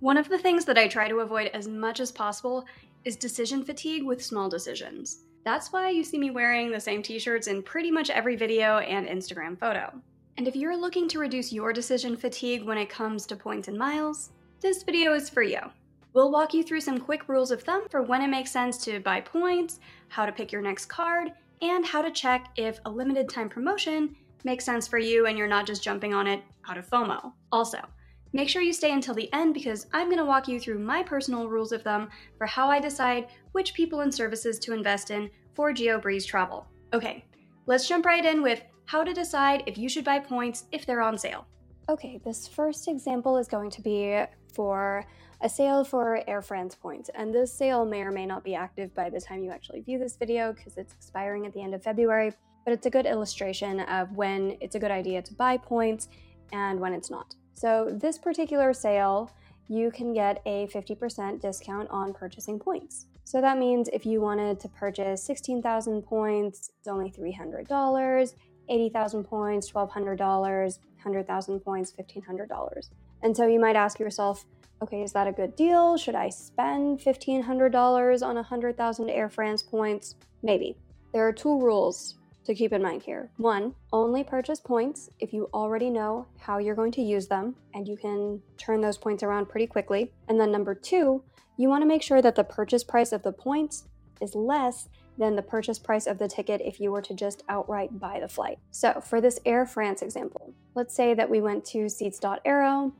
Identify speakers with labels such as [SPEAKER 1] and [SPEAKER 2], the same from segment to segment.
[SPEAKER 1] One of the things that I try to avoid as much as possible is decision fatigue with small decisions. That's why you see me wearing the same t shirts in pretty much every video and Instagram photo. And if you're looking to reduce your decision fatigue when it comes to points and miles, this video is for you. We'll walk you through some quick rules of thumb for when it makes sense to buy points, how to pick your next card, and how to check if a limited time promotion makes sense for you and you're not just jumping on it out of FOMO. Also, make sure you stay until the end because I'm going to walk you through my personal rules of thumb for how I decide which people and services to invest in for GeoBreeze travel. Okay, let's jump right in with how to decide if you should buy points if they're on sale.
[SPEAKER 2] Okay, this first example is going to be for a sale for Air France points, and this sale may or may not be active by the time you actually view this video because it's expiring at the end of February, but it's a good illustration of when it's a good idea to buy points and when it's not. So, this particular sale, you can get a 50% discount on purchasing points. So that means if you wanted to purchase 16,000 points, it's only $300. 80,000 points, $1,200, 100,000 points, $1,500. And so you might ask yourself, okay, is that a good deal? Should I spend $1,500 on 100,000 Air France points? Maybe. There are two rules to keep in mind here. One, only purchase points if you already know how you're going to use them and you can turn those points around pretty quickly. And then number two, you want to make sure that the purchase price of the points is less than the purchase price of the ticket if you were to just outright buy the flight. So, for this Air France example, let's say that we went to Seats.aero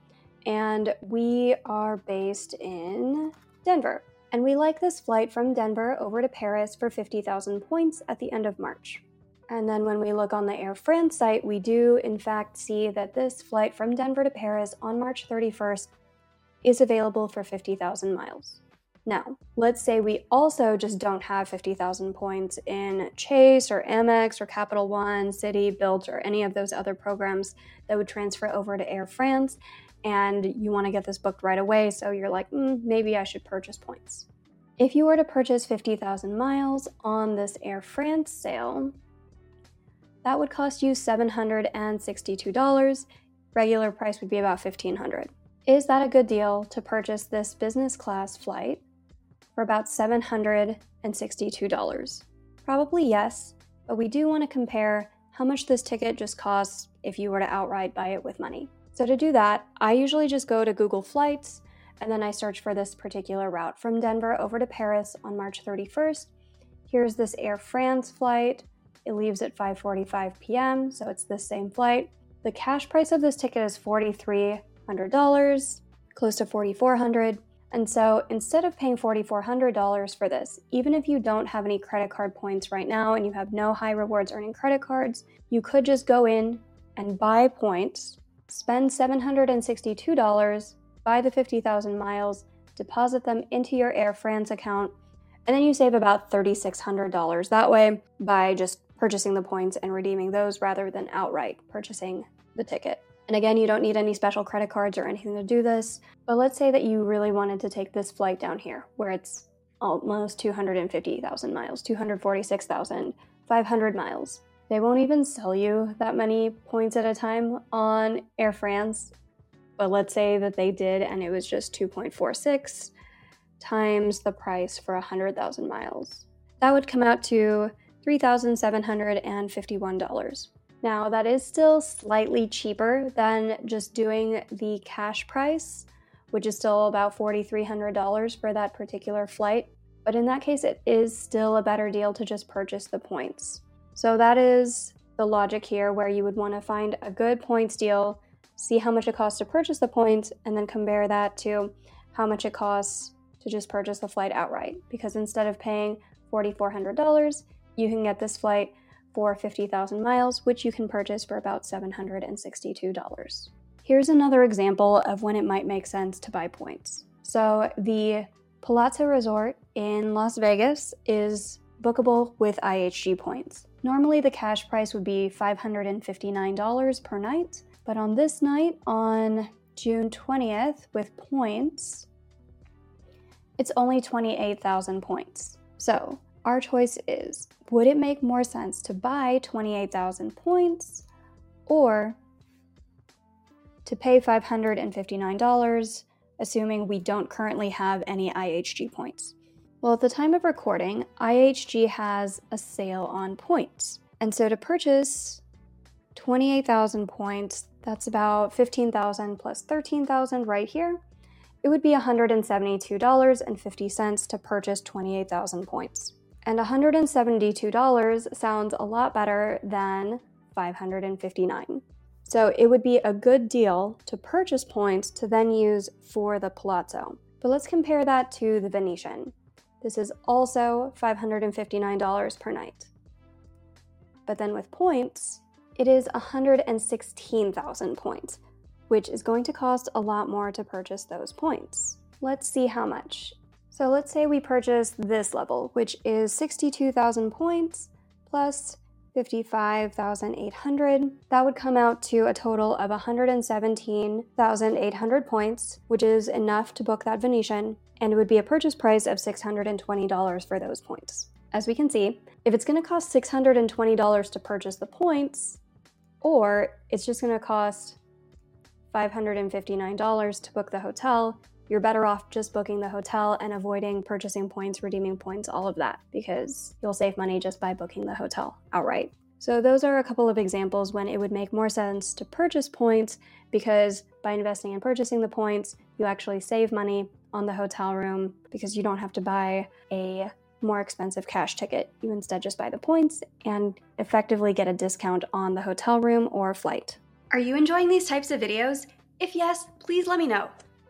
[SPEAKER 2] and we are based in Denver. And we like this flight from Denver over to Paris for 50,000 points at the end of March. And then when we look on the Air France site, we do in fact see that this flight from Denver to Paris on March 31st is available for 50,000 miles. Now, let's say we also just don't have 50,000 points in Chase or Amex or Capital One, Citi, Bilt, or any of those other programs that would transfer over to Air France, and you want to get this booked right away, so you're like, mm, maybe I should purchase points. If you were to purchase 50,000 miles on this Air France sale, that would cost you $762. Regular price would be about 1,500. Is that a good deal to purchase this business class flight for about $762. Probably yes, but we do want to compare how much this ticket just costs if you were to outright buy it with money. So to do that, I usually just go to Google Flights and then I search for this particular route from Denver over to Paris on March 31st. Here's this Air France flight. It leaves at 5:45 p.m., so it's the same flight. The cash price of this ticket is $4300, close to 4400. And so instead of paying $4,400 for this, even if you don't have any credit card points right now and you have no high rewards earning credit cards, you could just go in and buy points, spend $762, buy the 50,000 miles, deposit them into your Air France account, and then you save about $3,600 that way by just purchasing the points and redeeming those rather than outright purchasing the ticket. And again, you don't need any special credit cards or anything to do this. But let's say that you really wanted to take this flight down here, where it's almost 250,000 miles, 246,500 miles. They won't even sell you that many points at a time on Air France. But let's say that they did and it was just 2.46 times the price for 100,000 miles. That would come out to $3,751. Now, that is still slightly cheaper than just doing the cash price, which is still about $4,300 for that particular flight. But in that case, it is still a better deal to just purchase the points. So that is the logic here where you would want to find a good points deal, see how much it costs to purchase the points, and then compare that to how much it costs to just purchase the flight outright. Because instead of paying $4,400, you can get this flight for 50,000 miles, which you can purchase for about $762. Here's another example of when it might make sense to buy points. So, the Palazzo Resort in Las Vegas is bookable with IHG points. Normally, the cash price would be $559 per night, but on this night, on June 20th, with points, it's only 28,000 points. So, our choice is would it make more sense to buy 28,000 points or to pay $559 assuming we don't currently have any IHG points. Well, at the time of recording, IHG has a sale on points. And so to purchase 28,000 points, that's about 15,000 plus 13,000 right here, it would be $172.50 to purchase 28,000 points. And $172 sounds a lot better than 559. So it would be a good deal to purchase points to then use for the Palazzo. But let's compare that to the Venetian. This is also $559 per night. But then with points, it is 116,000 points, which is going to cost a lot more to purchase those points. Let's see how much. So let's say we purchase this level, which is 62,000 points plus 55,800. That would come out to a total of 117,800 points, which is enough to book that Venetian, and it would be a purchase price of $620 for those points. As we can see, if it's going to cost $620 to purchase the points, or it's just going to cost $559 to book the hotel, you're better off just booking the hotel and avoiding purchasing points, redeeming points, all of that, because you'll save money just by booking the hotel outright. So, those are a couple of examples when it would make more sense to purchase points because by investing in purchasing the points, you actually save money on the hotel room because you don't have to buy a more expensive cash ticket. You instead just buy the points and effectively get a discount on the hotel room or flight.
[SPEAKER 1] Are you enjoying these types of videos? If yes, please let me know.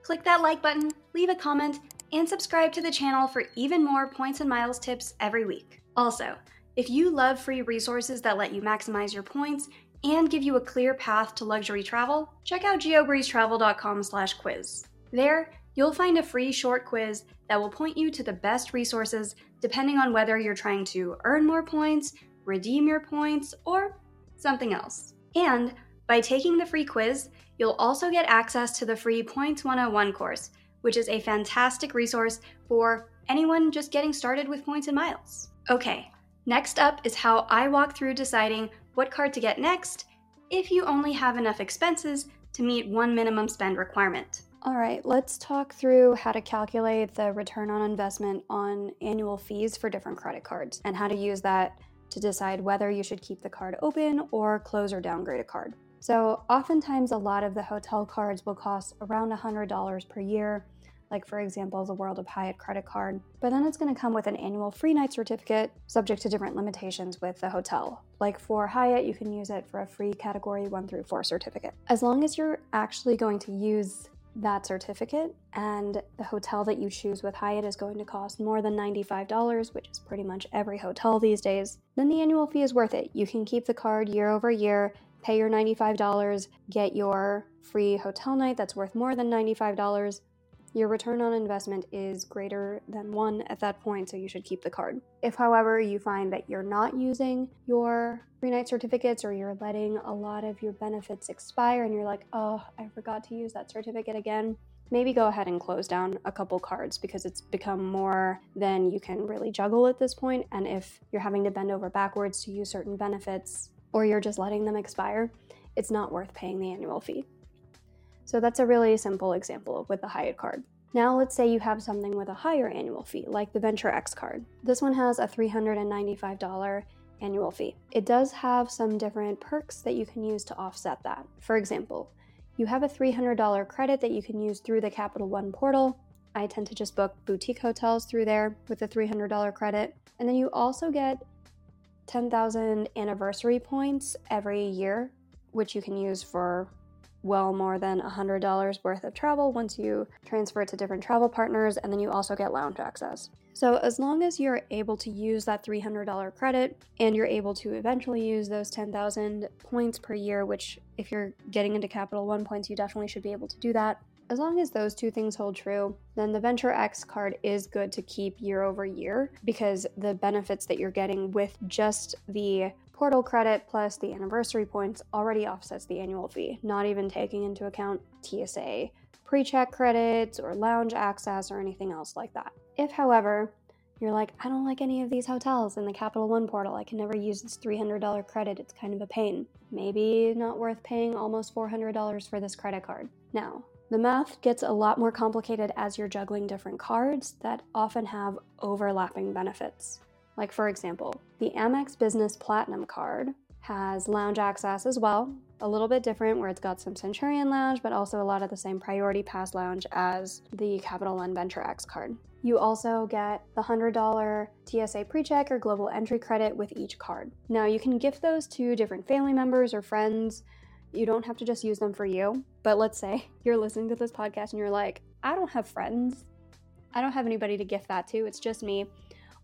[SPEAKER 1] Click that like button, leave a comment, and subscribe to the channel for even more points and miles tips every week. Also, if you love free resources that let you maximize your points and give you a clear path to luxury travel, check out geobreezetravel.com/quiz. There, you'll find a free short quiz that will point you to the best resources depending on whether you're trying to earn more points, redeem your points, or something else. And by taking the free quiz, You'll also get access to the free Points 101 course, which is a fantastic resource for anyone just getting started with points and miles. Okay, next up is how I walk through deciding what card to get next if you only have enough expenses to meet one minimum spend requirement.
[SPEAKER 2] All right, let's talk through how to calculate the return on investment on annual fees for different credit cards and how to use that to decide whether you should keep the card open or close or downgrade a card. So, oftentimes, a lot of the hotel cards will cost around $100 per year, like, for example, the World of Hyatt credit card. But then it's going to come with an annual free night certificate, subject to different limitations with the hotel. Like for Hyatt, you can use it for a free category 1 through 4 certificate. As long as you're actually going to use that certificate and the hotel that you choose with Hyatt is going to cost more than $95, which is pretty much every hotel these days, then the annual fee is worth it. You can keep the card year over year pay your $95, get your free hotel night that's worth more than $95. Your return on investment is greater than one at that point, so you should keep the card. If, however, you find that you're not using your free night certificates or you're letting a lot of your benefits expire and you're like, oh, I forgot to use that certificate again, maybe go ahead and close down a couple cards because it's become more than you can really juggle at this point. And if you're having to bend over backwards to use certain benefits, or you're just letting them expire, it's not worth paying the annual fee. So that's a really simple example with the Hyatt card. Now let's say you have something with a higher annual fee, like the Venture X card. This one has a $395 annual fee. It does have some different perks that you can use to offset that. For example, you have a $300 credit that you can use through the Capital One portal. I tend to just book boutique hotels through there with a $300 credit. And then you also get 10,000 anniversary points every year, which you can use for well more than $100 worth of travel once you transfer it to different travel partners, and then you also get lounge access. So, as long as you're able to use that $300 credit and you're able to eventually use those 10,000 points per year, which, if you're getting into Capital One points, you definitely should be able to do that, as long as those two things hold true, then the Venture X card is good to keep year over year because the benefits that you're getting with just the portal credit plus the anniversary points already offsets the annual fee, not even taking into account TSA pre check credits or lounge access or anything else like that. If, however, you're like, I don't like any of these hotels in the Capital One portal. I can never use this $300 credit. It's kind of a pain. Maybe not worth paying almost $400 for this credit card. Now, The math gets a lot more complicated as you're juggling different cards that often have overlapping benefits. Like, for example, the Amex Business Platinum card has lounge access as well, a little bit different where it's got some Centurion Lounge, but also a lot of the same Priority Pass Lounge as the Capital One Venture X card. You also get the $100 TSA PreCheck or Global Entry credit with each card. Now, you can gift those to different family members or friends. You don't have to just use them for you. But let's say you're listening to this podcast and you're like, I don't have friends. I don't have anybody to gift that to. It's just me.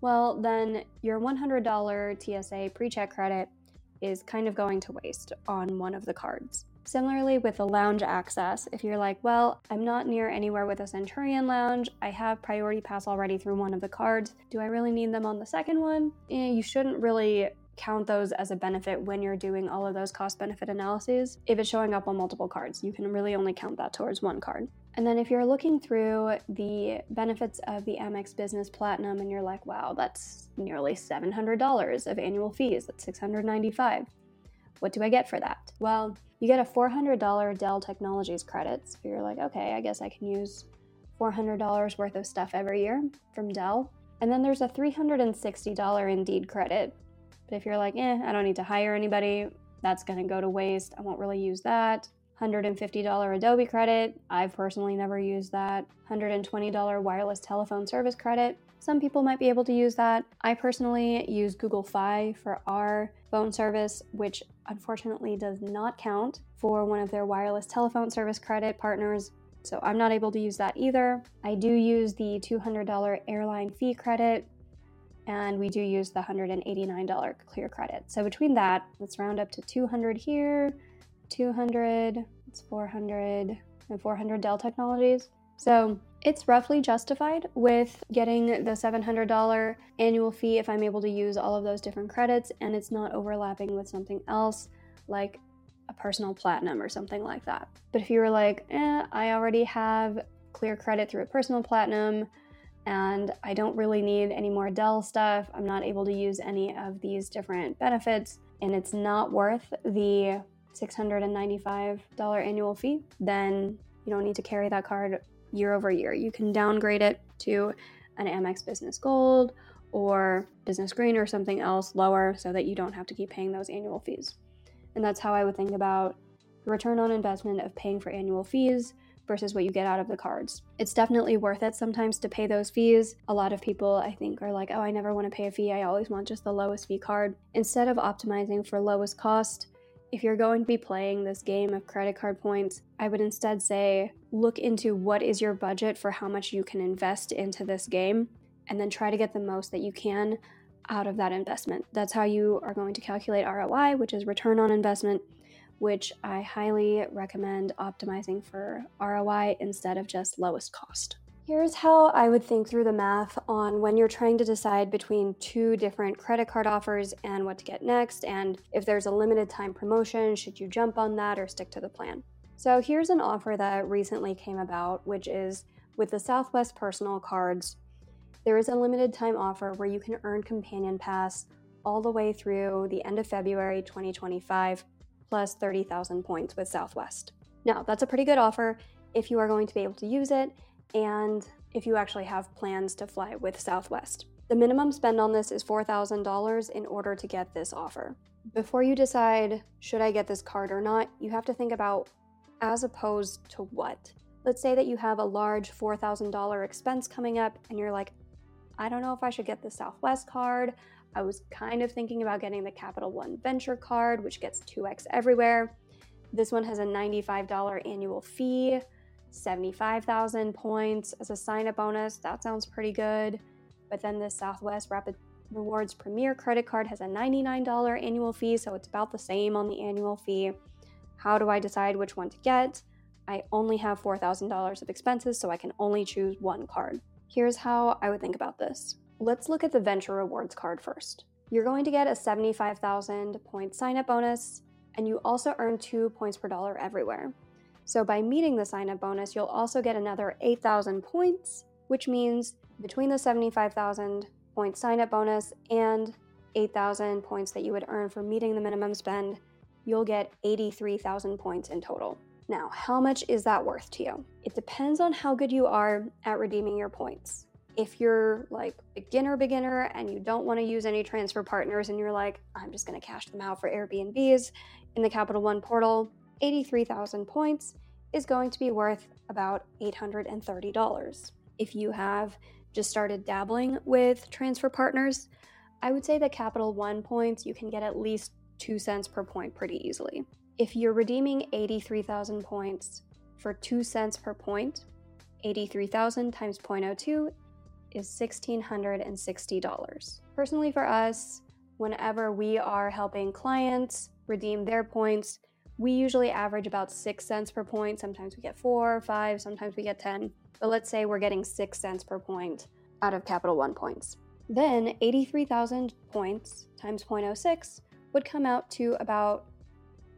[SPEAKER 2] Well, then your $100 TSA pre check credit is kind of going to waste on one of the cards. Similarly, with the lounge access, if you're like, well, I'm not near anywhere with a Centurion lounge, I have priority pass already through one of the cards, do I really need them on the second one? Eh, you shouldn't really count those as a benefit when you're doing all of those cost benefit analyses. If it's showing up on multiple cards, you can really only count that towards one card. And then if you're looking through the benefits of the Amex Business Platinum and you're like, wow, that's nearly $700 of annual fees, that's $695. What do I get for that? Well, you get a $400 Dell Technologies credit. So you're like, okay, I guess I can use $400 worth of stuff every year from Dell. And then there's a $360 Indeed credit. But if you're like, eh, I don't need to hire anybody, that's going to go to waste. I won't really use that. $150 Adobe credit. I've personally never used that. $120 wireless telephone service credit. Some people might be able to use that. I personally use Google Fi for our phone service, which unfortunately does not count for one of their wireless telephone service credit partners. So I'm not able to use that either. I do use the $200 airline fee credit, and we do use the $189 clear credit. So between that, let's round up to 200 here, 200, it's 400, and 400 Dell Technologies. So it's roughly justified with getting the $700 annual fee if I'm able to use all of those different credits and it's not overlapping with something else like a personal platinum or something like that. But if you were like, eh, I already have clear credit through a personal platinum and I don't really need any more Dell stuff, I'm not able to use any of these different benefits, and it's not worth the $695 annual fee, then you don't need to carry that card year over year. You can downgrade it to an Amex Business Gold or Business Green or something else lower so that you don't have to keep paying those annual fees. And that's how I would think about return on investment of paying for annual fees versus what you get out of the cards. It's definitely worth it sometimes to pay those fees. A lot of people, I think, are like, oh, I never want to pay a fee. I always want just the lowest fee card. Instead of optimizing for lowest cost, if you're going to be playing this game of credit card points, I would instead say look into what is your budget for how much you can invest into this game and then try to get the most that you can out of that investment. That's how you are going to calculate ROI, which is return on investment, which I highly recommend optimizing for ROI instead of just lowest cost. Here's how I would think through the math on when you're trying to decide between two different credit card offers and what to get next, and if there's a limited time promotion, should you jump on that or stick to the plan? So, here's an offer that recently came about, which is with the Southwest Personal Cards, there is a limited time offer where you can earn Companion Pass all the way through the end of February 2025, plus 30,000 points with Southwest. Now, that's a pretty good offer if you are going to be able to use it and if you actually have plans to fly with Southwest. The minimum spend on this is $4,000 in order to get this offer. Before you decide, should I get this card or not, you have to think about as opposed to what. Let's say that you have a large $4,000 expense coming up and you're like, I don't know if I should get the Southwest card. I was kind of thinking about getting the Capital One Venture card, which gets 2x everywhere. This one has a $95 annual fee. 75,000 points as a sign up bonus. That sounds pretty good. But then the Southwest Rapid Rewards Premier credit card has a $99 annual fee, so it's about the same on the annual fee. How do I decide which one to get? I only have $4,000 of expenses, so I can only choose one card. Here's how I would think about this. Let's look at the Venture Rewards card first. You're going to get a 75,000 point sign up bonus, and you also earn two points per dollar everywhere. So by meeting the sign up bonus, you'll also get another 8,000 points, which means between the 75,000 point sign up bonus and 8,000 points that you would earn for meeting the minimum spend, you'll get 83,000 points in total. Now, how much is that worth to you? It depends on how good you are at redeeming your points. If you're like beginner, beginner, and you don't want to use any transfer partners, and you're like, I'm just going to cash them out for Airbnbs in the Capital One portal, 83,000 points is going to be worth about $830. If you have just started dabbling with transfer partners, I would say that Capital One points you can get at least 2 cents per point pretty easily. If you're redeeming 83,000 points for 2 cents per point, 83,000 times 0.02 is $1,660. Personally, for us, whenever we are helping clients redeem their points, we usually average about 6 cents per point. Sometimes we get 4, 5, sometimes we get 10. But let's say we're getting 6 cents per point out of Capital One points. Then 83,000 points times 0.06 would come out to about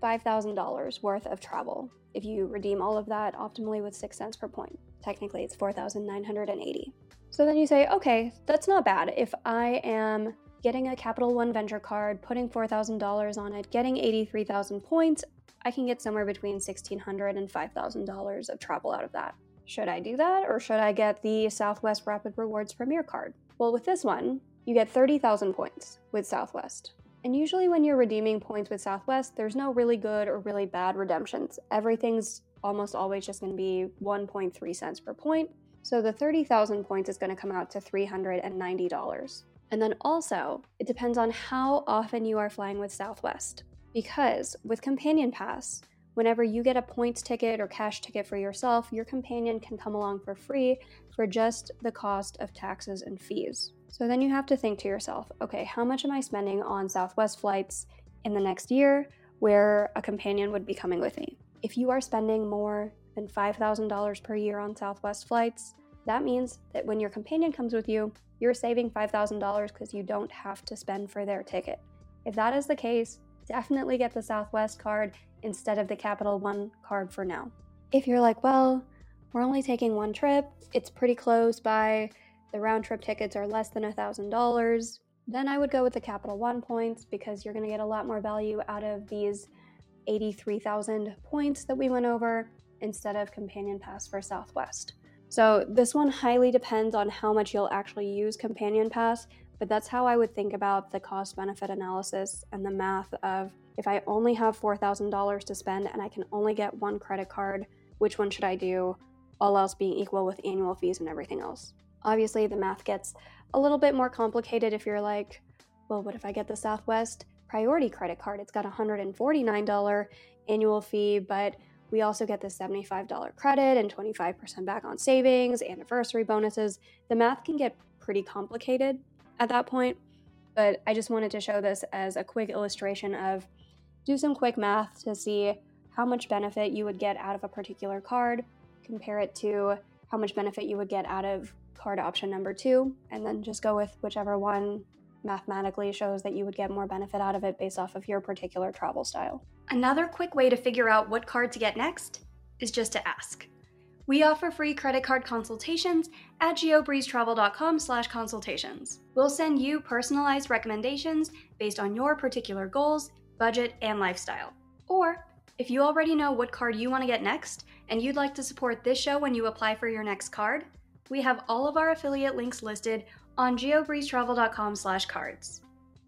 [SPEAKER 2] $5,000 worth of travel if you redeem all of that optimally with 6 cents per point. Technically, it's 4,980. So then you say, okay, that's not bad. If I am getting a Capital One Venture card, putting $4,000 on it, getting 83,000 points, I can get somewhere between $1,600 and $5,000 of travel out of that. Should I do that or should I get the Southwest Rapid Rewards Premier card? Well, with this one, you get 30,000 points with Southwest. And usually, when you're redeeming points with Southwest, there's no really good or really bad redemptions. Everything's almost always just going to be 1.3 cents per point. So the 30,000 points is going to come out to $390. And then also, it depends on how often you are flying with Southwest. Because with Companion Pass, whenever you get a points ticket or cash ticket for yourself, your companion can come along for free for just the cost of taxes and fees. So then you have to think to yourself okay, how much am I spending on Southwest flights in the next year where a companion would be coming with me? If you are spending more than $5,000 per year on Southwest flights, that means that when your companion comes with you, you're saving $5,000 because you don't have to spend for their ticket. If that is the case, definitely get the Southwest card instead of the Capital One card for now. If you're like, well, we're only taking one trip, it's pretty close by, the round trip tickets are less than $1,000, then I would go with the Capital One points because you're going to get a lot more value out of these 83,000 points that we went over instead of Companion Pass for Southwest. So, this one highly depends on how much you'll actually use Companion Pass, but that's how I would think about the cost benefit analysis and the math of if I only have $4,000 to spend and I can only get one credit card, which one should I do? All else being equal with annual fees and everything else. Obviously, the math gets a little bit more complicated if you're like, well, what if I get the Southwest Priority credit card? It's got a $149 annual fee, but we also get the $75 credit and 25% back on savings, anniversary bonuses. The math can get pretty complicated at that point, but I just wanted to show this as a quick illustration of do some quick math to see how much benefit you would get out of a particular card, compare it to how much benefit you would get out of card option number two, and then just go with whichever one mathematically shows that you would get more benefit out of it based off of your particular travel style.
[SPEAKER 1] Another quick way to figure out what card to get next is just to ask. We offer free credit card consultations at geobreezetravel.com slash consultations. We'll send you personalized recommendations based on your particular goals, budget, and lifestyle. Or, if you already know what card you want to get next and you'd like to support this show when you apply for your next card, we have all of our affiliate links listed on geobreezetravel.com slash cards.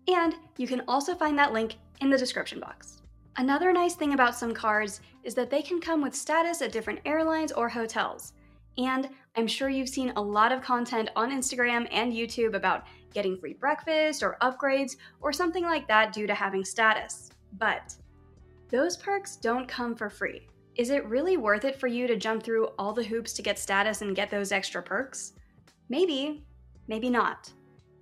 [SPEAKER 1] And you can also find that link in the description box. Another nice thing about some cards is that they can come with status at different airlines or hotels. And I'm sure you've seen a lot of content on Instagram and YouTube about getting free breakfast or upgrades or something like that due to having status. But those perks don't come for free. Is it really worth it for you to jump through all the hoops to get status and get those extra perks? Maybe, maybe not.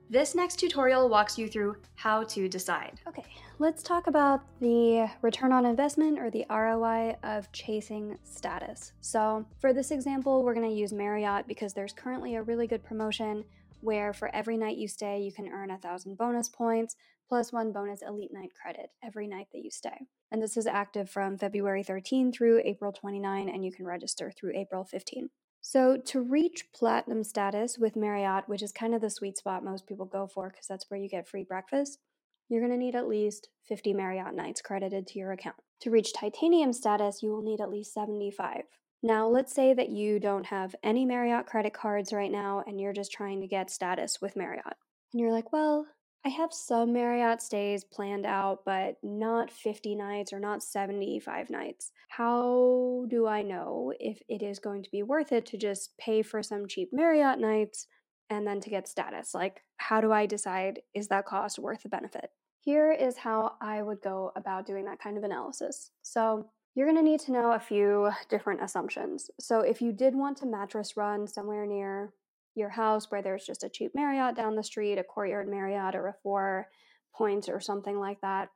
[SPEAKER 1] This next tutorial walks you through how to decide.
[SPEAKER 2] Okay, let's talk about the return on investment or the ROI of chasing status. So, for this example, we're going to use Marriott because there's currently a really good promotion where for every night you stay, you can earn a thousand bonus points plus one bonus elite night credit every night that you stay. And this is active from February 13 through April 29, and you can register through April 15. So, to reach platinum status with Marriott, which is kind of the sweet spot most people go for because that's where you get free breakfast, you're going to need at least 50 Marriott nights credited to your account. To reach titanium status, you will need at least 75. Now, let's say that you don't have any Marriott credit cards right now and you're just trying to get status with Marriott. And you're like, well, I have some Marriott stays planned out, but not 50 nights or not 75 nights. How do I know if it is going to be worth it to just pay for some cheap Marriott nights and then to get status? Like, how do I decide is that cost worth the benefit? Here is how I would go about doing that kind of analysis. So, you're going to need to know a few different assumptions. So, if you did want to mattress run somewhere near your house where there's just a cheap Marriott down the street, a courtyard Marriott, or a four points or something like that,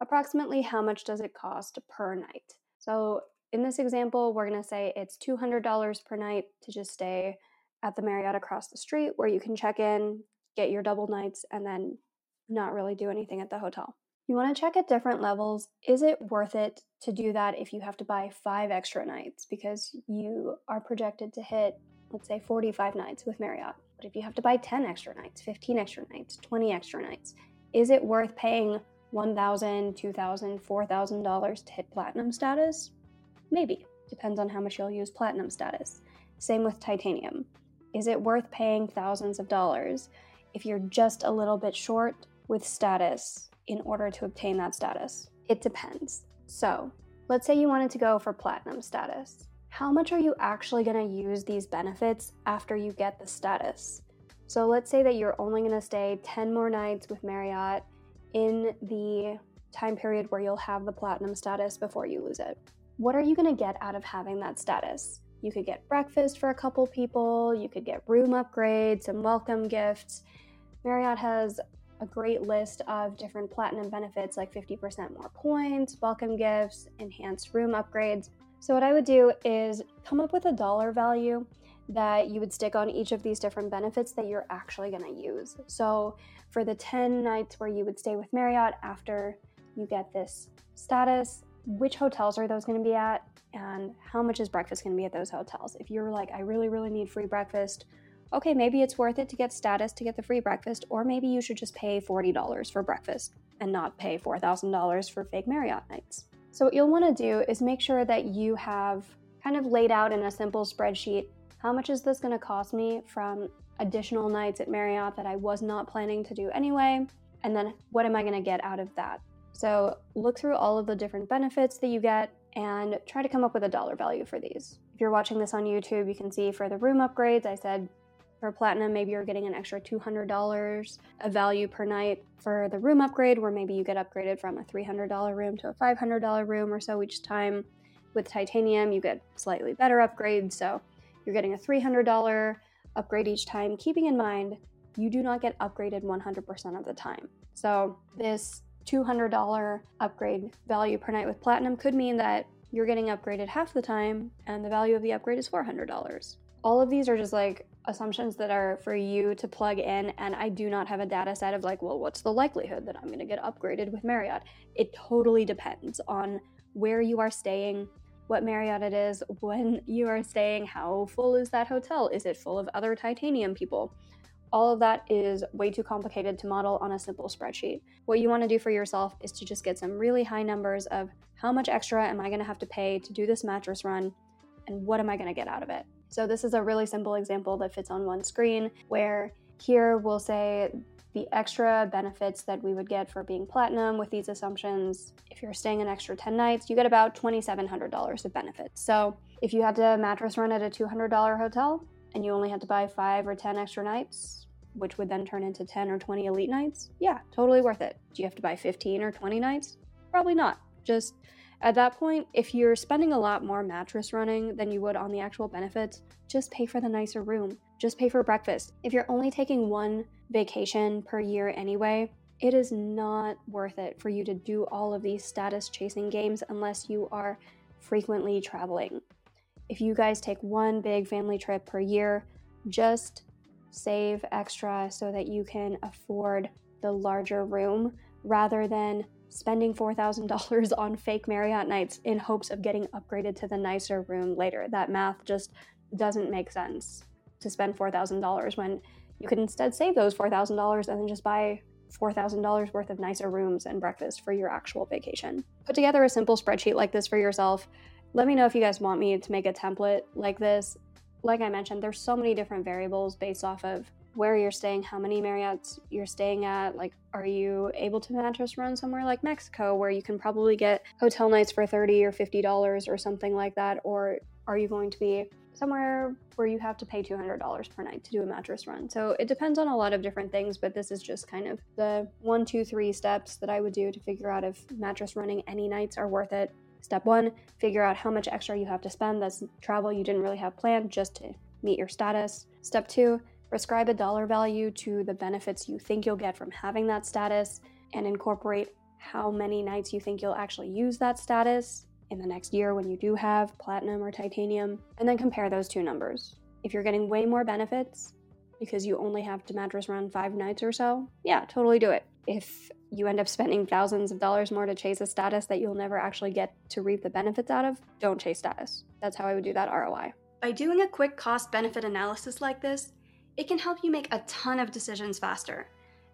[SPEAKER 2] approximately how much does it cost per night? So, in this example, we're going to say it's $200 per night to just stay at the Marriott across the street where you can check in, get your double nights, and then not really do anything at the hotel. You want to check at different levels. Is it worth it to do that if you have to buy five extra nights because you are projected to hit let's say 45 nights with Marriott. But if you have to buy 10 extra nights, 15 extra nights, 20 extra nights, is it worth paying $1,000, $2,000, $4,000 to hit platinum status? Maybe. Depends on how much you'll use platinum status. Same with titanium. Is it worth paying thousands of dollars if you're just a little bit short with status in order to obtain that status? It depends. So, let's say you wanted to go for platinum status how much are you actually going to use these benefits after you get the status? So let's say that you're only going to stay 10 more nights with Marriott in the time period where you'll have the platinum status before you lose it. What are you going to get out of having that status? You could get breakfast for a couple people, you could get room upgrades and welcome gifts. Marriott has a great list of different platinum benefits like 50% more points, welcome gifts, enhanced room upgrades. So, what I would do is come up with a dollar value that you would stick on each of these different benefits that you're actually going to use. So, for the 10 nights where you would stay with Marriott after you get this status, which hotels are those going to be at? And how much is breakfast going to be at those hotels? If you're like, I really, really need free breakfast, okay, maybe it's worth it to get status to get the free breakfast, or maybe you should just pay $40 for breakfast and not pay $4,000 for fake Marriott nights. So, what you'll want to do is make sure that you have kind of laid out in a simple spreadsheet how much is this going to cost me from additional nights at Marriott that I was not planning to do anyway, and then what am I going to get out of that. So, look through all of the different benefits that you get and try to come up with a dollar value for these. If you're watching this on YouTube, you can see for the room upgrades, I said for platinum, maybe you're getting an extra $200 of value per night for the room upgrade, where maybe you get upgraded from a $300 room to a $500 room or so each time. With titanium, you get slightly better upgrades, so you're getting a $300 upgrade each time, keeping in mind you do not get upgraded 100% of the time. So, this $200 upgrade value per night with platinum could mean that you're getting upgraded half the time and the value of the upgrade is $400. All of these are just like assumptions that are for you to plug in and i do not have a data set of like well what's the likelihood that i'm going to get upgraded with marriott it totally depends on where you are staying what marriott it is when you are staying how full is that hotel is it full of other titanium people all of that is way too complicated to model on a simple spreadsheet. What you want to do for yourself is to just get some really high numbers of how much extra am I going to have to pay to do this mattress run and what am I going to get out of it. So this is a really simple example that fits on one screen where here we'll say the extra benefits that we would get for being platinum with these assumptions. If you're staying an extra 10 nights, you get about $2,700 of benefits. So if you had to mattress run at a $200 hotel and you only had to buy five or 10 extra nights, which would then turn into 10 or 20 elite nights, yeah, totally worth it. Do you have to buy 15 or 20 nights? Probably not. Just at that point, if you're spending a lot more mattress running than you would on the actual benefits, just pay for the nicer room. Just pay for breakfast. If you're only taking one vacation per year anyway, it is not worth it for you to do all of these status chasing games unless you are frequently traveling. If you guys take one big family trip per year, just save extra so that you can afford the larger room rather than spending $4,000 on fake Marriott nights in hopes of getting upgraded to the nicer room later. That math just doesn't make sense to spend $4,000 when you could instead save those $4,000 and then just buy $4,000 worth of nicer rooms and breakfast for your actual vacation. Put together a simple spreadsheet like this for yourself. Let me know if you guys want me to make a template like this. Like I mentioned, there's so many different variables based off of where you're staying, how many Marriotts you're staying at. Like, are you able to mattress run somewhere like Mexico where you can probably get hotel nights for 30 or $50 or something like that? Or are you going to be somewhere where you have to pay $200 per night to do a mattress run. So it depends on a lot of different things, but this is just kind of the one, two, three steps that I would do to figure out if mattress running any nights are worth it. Step one, figure out how much extra you have to spend. That's travel you didn't really have planned just to meet your status. Step two, prescribe a dollar value to the benefits you think you'll get from having that status and incorporate how many nights you think you'll actually use that status in the next year when you do have platinum or titanium, and then compare those two numbers. If you're getting way more benefits because you only have to mattress run five nights or so, yeah, totally do it. If you end up spending thousands of dollars more to chase a status that you'll never actually get to reap the benefits out of, don't chase status. That's how I would do that ROI.
[SPEAKER 1] By doing a quick cost benefit analysis like this, it can help you make a ton of decisions faster.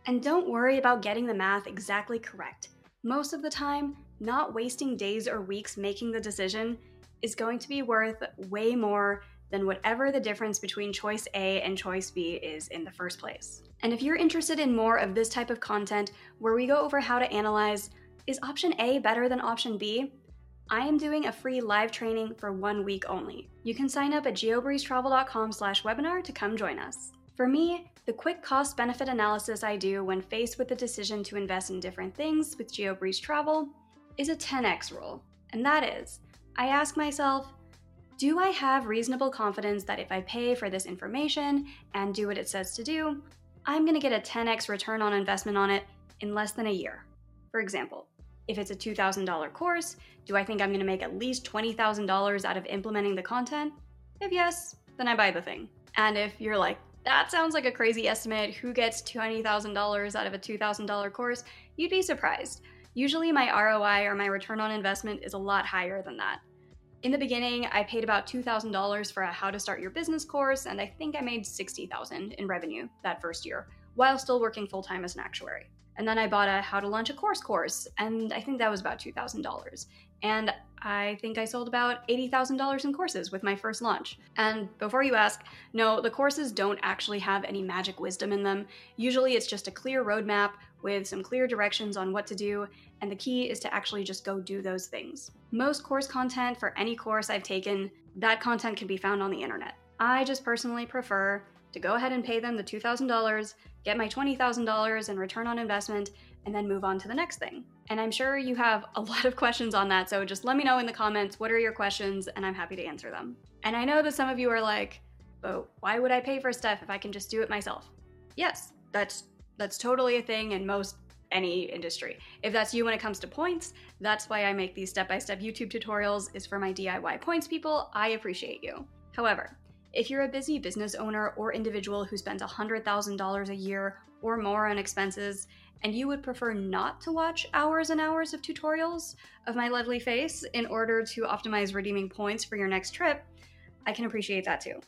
[SPEAKER 1] And don't worry about getting the math exactly correct. Most of the time, not wasting days or weeks making the decision is going to be worth way more than whatever the difference between choice A and choice B is in the first place. And if you're interested in more of this type of content where we go over how to analyze is option A better than option B? I am doing a free live training for one week only. You can sign up at geobreezetravel.com slash webinar to come join us. For me, the quick cost benefit analysis I do when faced with the decision to invest in different things with GeoBreeze Travel is a 10x rule. And that is, I ask myself, do I have reasonable confidence that if I pay for this information and do what it says to do, I'm going to get a 10x return on investment on it in less than a year? For example, if it's a $2,000 course, do I think I'm going to make at least $20,000 out of implementing the content? If yes, then I buy the thing. And if you're like, that sounds like a crazy estimate. Who gets $20,000 out of a $2,000 course? You'd be surprised. Usually, my ROI or my return on investment is a lot higher than that. In the beginning, I paid about $2,000 for a how to start your business course, and I think I made $60,000 in revenue that first year while still working full time as an actuary. And then I bought a how to launch a course course, and I think that was about $2,000. And I think I sold about $80,000 in courses with my first launch. And before you ask, no, the courses don't actually have any magic wisdom in them. Usually it's just a clear roadmap with some clear directions on what to do, and the key is to actually just go do those things. Most course content for any course I've taken, that content can be found on the internet. I just personally prefer to go ahead and pay them the $2,000, get my $20,000 in return on investment, and then move on to the next thing. And I'm sure you have a lot of questions on that, so just let me know in the comments what are your questions, and I'm happy to answer them. And I know that some of you are like, but why would I pay for stuff if I can just do it myself? Yes, that's that's totally a thing and most any industry. If that's you when it comes to points, that's why I make these step-by-step YouTube tutorials is for my DIY points people. I appreciate you. However, if you're a busy business owner or individual who spends $100,000 a year or more on expenses, and you would prefer not to watch hours and hours of tutorials of my lovely face in order to optimize redeeming points for your next trip, I can appreciate that too.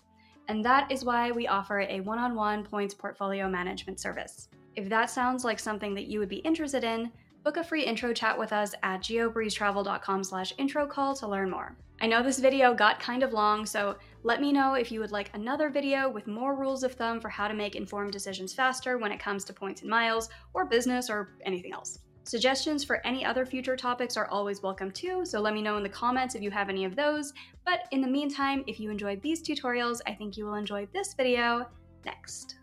[SPEAKER 1] And that is why we offer a one on one points portfolio management service. If that sounds like something that you would be interested in, book a free intro chat with us at geobreezetravel.com slash intro call to learn more. I know this video got kind of long, so let me know if you would like another video with more rules of thumb for how to make informed decisions faster when it comes to points and miles, or business, or anything else. Suggestions for any other future topics are always welcome too, so let me know in the comments if you have any of those. But in the meantime, if you enjoyed these tutorials, I think you will enjoy this video next.